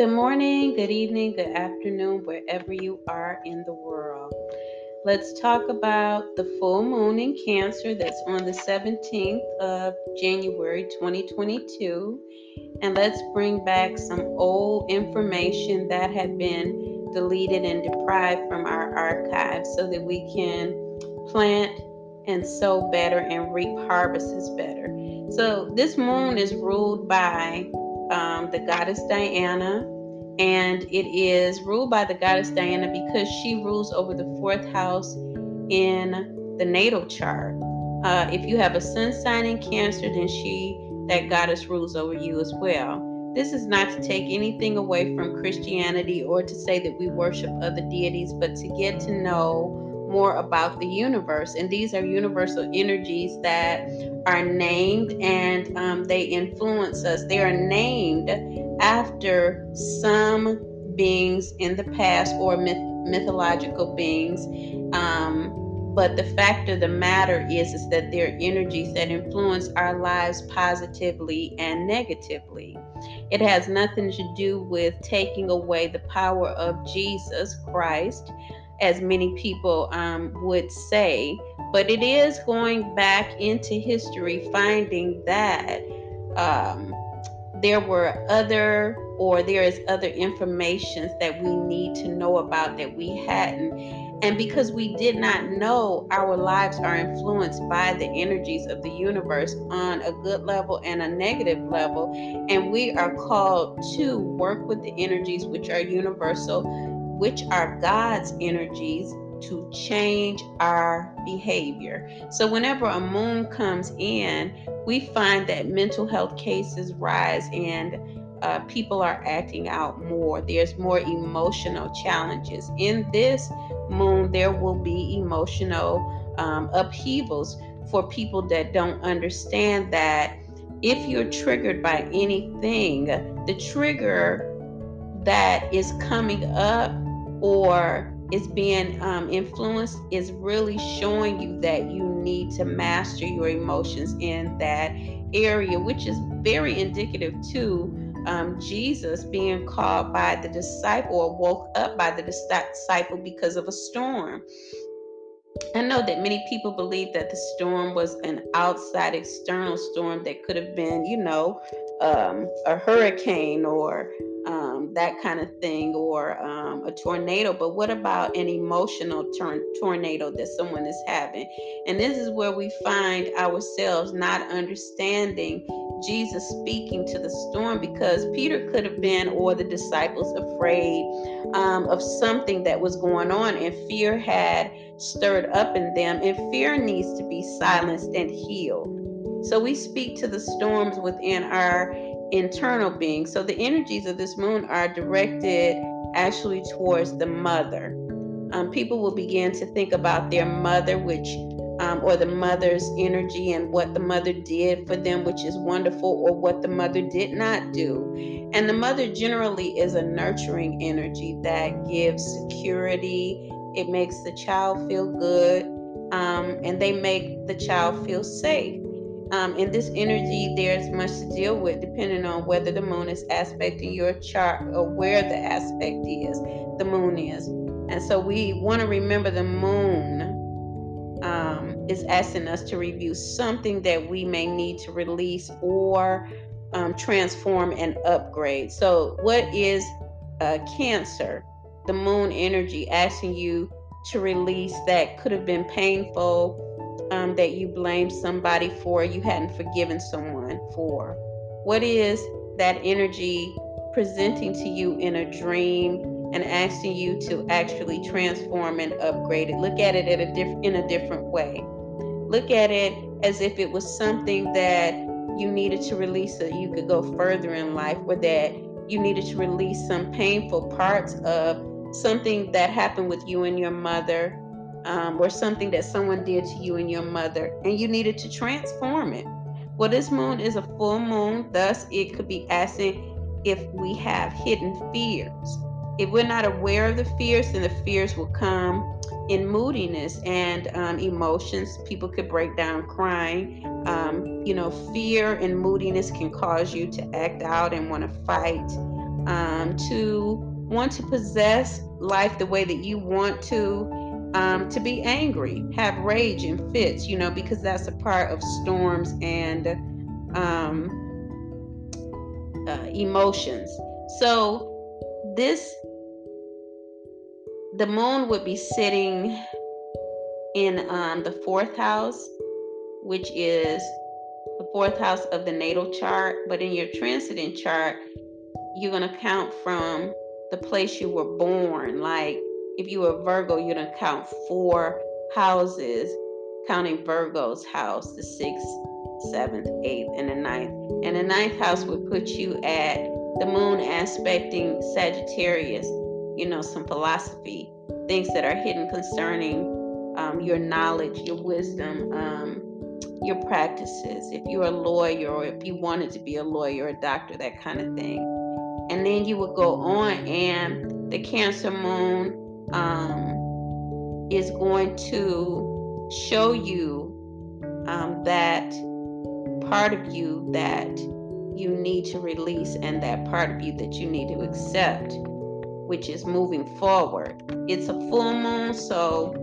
Good morning, good evening, good afternoon, wherever you are in the world. Let's talk about the full moon in Cancer that's on the 17th of January 2022. And let's bring back some old information that had been deleted and deprived from our archives so that we can plant and sow better and reap harvests better. So, this moon is ruled by um, the goddess Diana, and it is ruled by the goddess Diana because she rules over the fourth house in the natal chart. Uh, if you have a sun sign in Cancer, then she, that goddess, rules over you as well. This is not to take anything away from Christianity or to say that we worship other deities, but to get to know more about the universe. And these are universal energies that are named and um, they influence us. They are named after some beings in the past or myth- mythological beings. Um, but the fact of the matter is, is that they're energies that influence our lives positively and negatively. It has nothing to do with taking away the power of Jesus Christ as many people um, would say, but it is going back into history, finding that um, there were other or there is other information that we need to know about that we hadn't. And because we did not know, our lives are influenced by the energies of the universe on a good level and a negative level. And we are called to work with the energies which are universal which are God's energies to change our behavior. So, whenever a moon comes in, we find that mental health cases rise and uh, people are acting out more. There's more emotional challenges. In this moon, there will be emotional um, upheavals for people that don't understand that if you're triggered by anything, the trigger that is coming up or is being um, influenced is really showing you that you need to master your emotions in that area, which is very indicative to um, Jesus being called by the disciple or woke up by the disciple because of a storm. I know that many people believe that the storm was an outside external storm that could have been, you know, um, a hurricane or um, that kind of thing or um, a tornado, but what about an emotional tor- tornado that someone is having? And this is where we find ourselves not understanding Jesus speaking to the storm because Peter could have been, or the disciples, afraid um, of something that was going on, and fear had stirred up in them, and fear needs to be silenced and healed. So we speak to the storms within our internal being. So the energies of this moon are directed actually towards the mother. Um, people will begin to think about their mother, which um, or the mother's energy and what the mother did for them, which is wonderful, or what the mother did not do. And the mother generally is a nurturing energy that gives security. It makes the child feel good, um, and they make the child feel safe. Um, in this energy, there's much to deal with depending on whether the moon is aspecting your chart or where the aspect is, the moon is. And so we want to remember the moon um, is asking us to review something that we may need to release or um, transform and upgrade. So, what is uh, Cancer? The moon energy asking you to release that could have been painful um, that you blamed somebody for, you hadn't forgiven someone for? What is that energy presenting to you in a dream and asking you to actually transform and upgrade it? Look at it at a diff- in a different way. Look at it as if it was something that you needed to release so you could go further in life, or that you needed to release some painful parts of something that happened with you and your mother um, or something that someone did to you and your mother, and you needed to transform it. Well, this moon is a full moon, thus, it could be asking if we have hidden fears. If we're not aware of the fears, then the fears will come in moodiness and um, emotions. People could break down crying. Um, you know, fear and moodiness can cause you to act out and want to fight um, to want to possess life the way that you want to, um, to be angry, have rage and fits, you know, because that's a part of storms and um, uh, emotions. So, this, the moon would be sitting in um, the fourth house, which is the fourth house of the natal chart. But in your transiting chart, you're going to count from the place you were born. Like if you were Virgo, to count four houses, counting Virgo's house, the sixth, seventh, eighth, and the ninth. And the ninth house would put you at the moon aspecting Sagittarius, you know, some philosophy, things that are hidden concerning um, your knowledge, your wisdom, um, your practices. If you're a lawyer or if you wanted to be a lawyer, a doctor, that kind of thing. And then you would go on, and the Cancer Moon um, is going to show you um, that part of you that you need to release and that part of you that you need to accept, which is moving forward. It's a full moon, so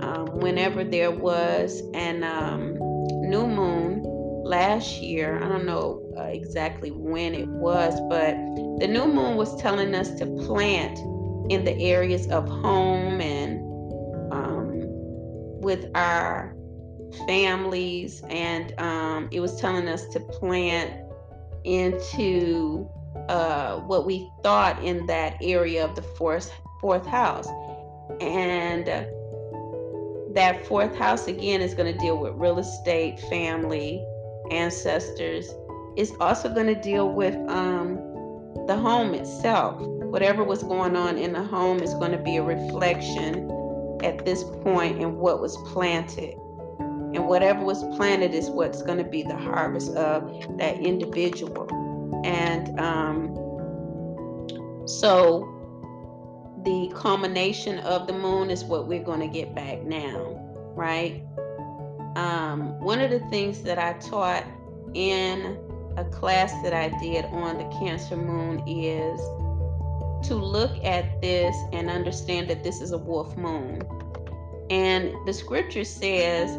um, whenever there was an um, new moon last year, I don't know uh, exactly when it was, but the new moon was telling us to plant in the areas of home and um, with our families, and um, it was telling us to plant into uh, what we thought in that area of the fourth fourth house, and that fourth house again is going to deal with real estate, family, ancestors. It's also going to deal with um, the home itself. Whatever was going on in the home is going to be a reflection at this point in what was planted. And whatever was planted is what's going to be the harvest of that individual. And um, so the culmination of the moon is what we're going to get back now, right? Um, one of the things that I taught in a class that I did on the Cancer Moon is to look at this and understand that this is a wolf moon. And the scripture says,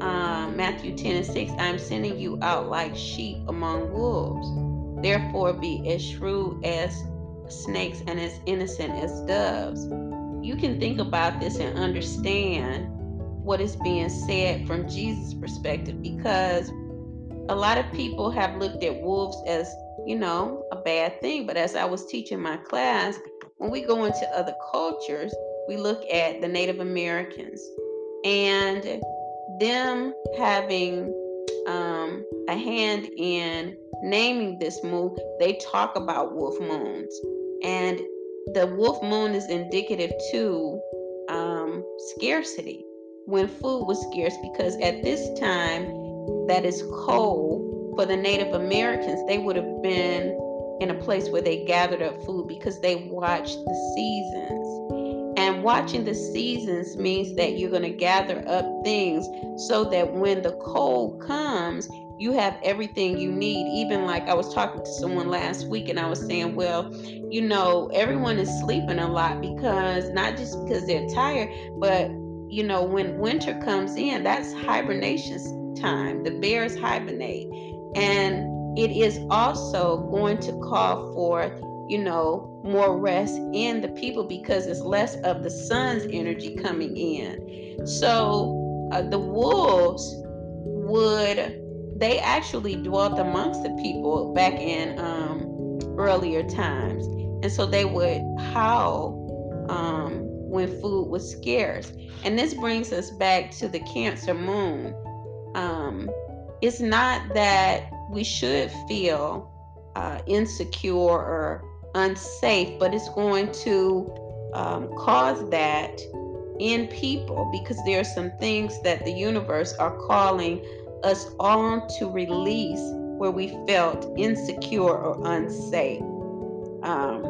um, Matthew 10 and 6, I'm sending you out like sheep among wolves. Therefore, be as shrewd as snakes and as innocent as doves. You can think about this and understand what is being said from Jesus' perspective because a lot of people have looked at wolves as, you know, a bad thing. But as I was teaching my class, when we go into other cultures, we look at the Native Americans and them having um, a hand in naming this moon, they talk about wolf moons. And the wolf moon is indicative to um, scarcity when food was scarce because at this time that is cold for the Native Americans, they would have been in a place where they gathered up food because they watched the seasons. And watching the seasons means that you're going to gather up things so that when the cold comes, you have everything you need. Even like I was talking to someone last week and I was saying, well, you know, everyone is sleeping a lot because not just because they're tired, but you know, when winter comes in, that's hibernation time. The bears hibernate. And it is also going to call for, you know, more rest in the people because it's less of the sun's energy coming in. So uh, the wolves would they actually dwelt amongst the people back in um, earlier times. And so they would howl um, when food was scarce. And this brings us back to the Cancer moon. Um, it's not that we should feel uh, insecure or unsafe, but it's going to um, cause that in people because there are some things that the universe are calling us on to release where we felt insecure or unsafe. Um,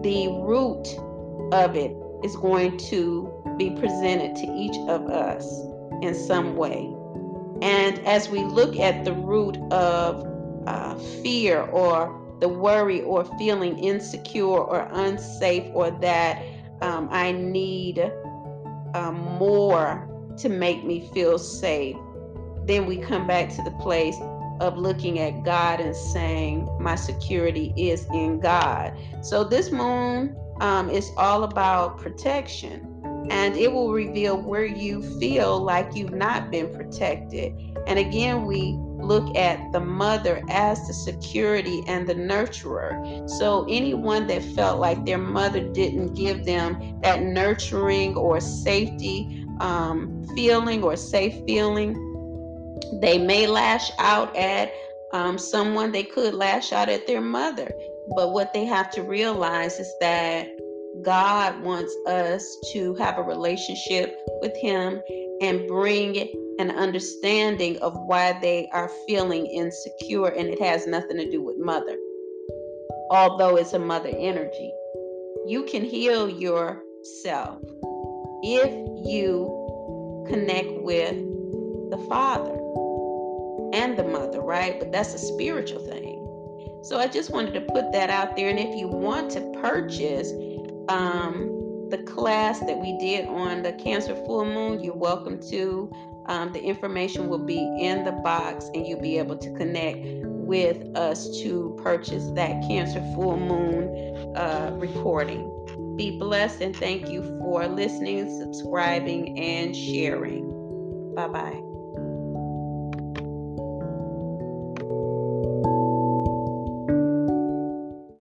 the root of it is going to be presented to each of us in some way. And as we look at the root of uh, fear or the worry or feeling insecure or unsafe or that um, I need um, more to make me feel safe, then we come back to the place of looking at God and saying, My security is in God. So this moon um, is all about protection and it will reveal where you feel like you've not been protected. And again, we look at the mother as the security and the nurturer. So, anyone that felt like their mother didn't give them that nurturing or safety um, feeling or safe feeling, they may lash out at um, someone, they could lash out at their mother. But what they have to realize is that God wants us to have a relationship with Him and bring an understanding of why they are feeling insecure, and it has nothing to do with mother, although it's a mother energy. You can heal yourself if you connect with the Father and the mother, right? But that's a spiritual thing. So I just wanted to put that out there. And if you want to purchase um, the class that we did on the Cancer full moon, you're welcome to. Um, the information will be in the box, and you'll be able to connect with us to purchase that Cancer full moon uh, recording. Be blessed and thank you for listening, subscribing, and sharing. Bye bye.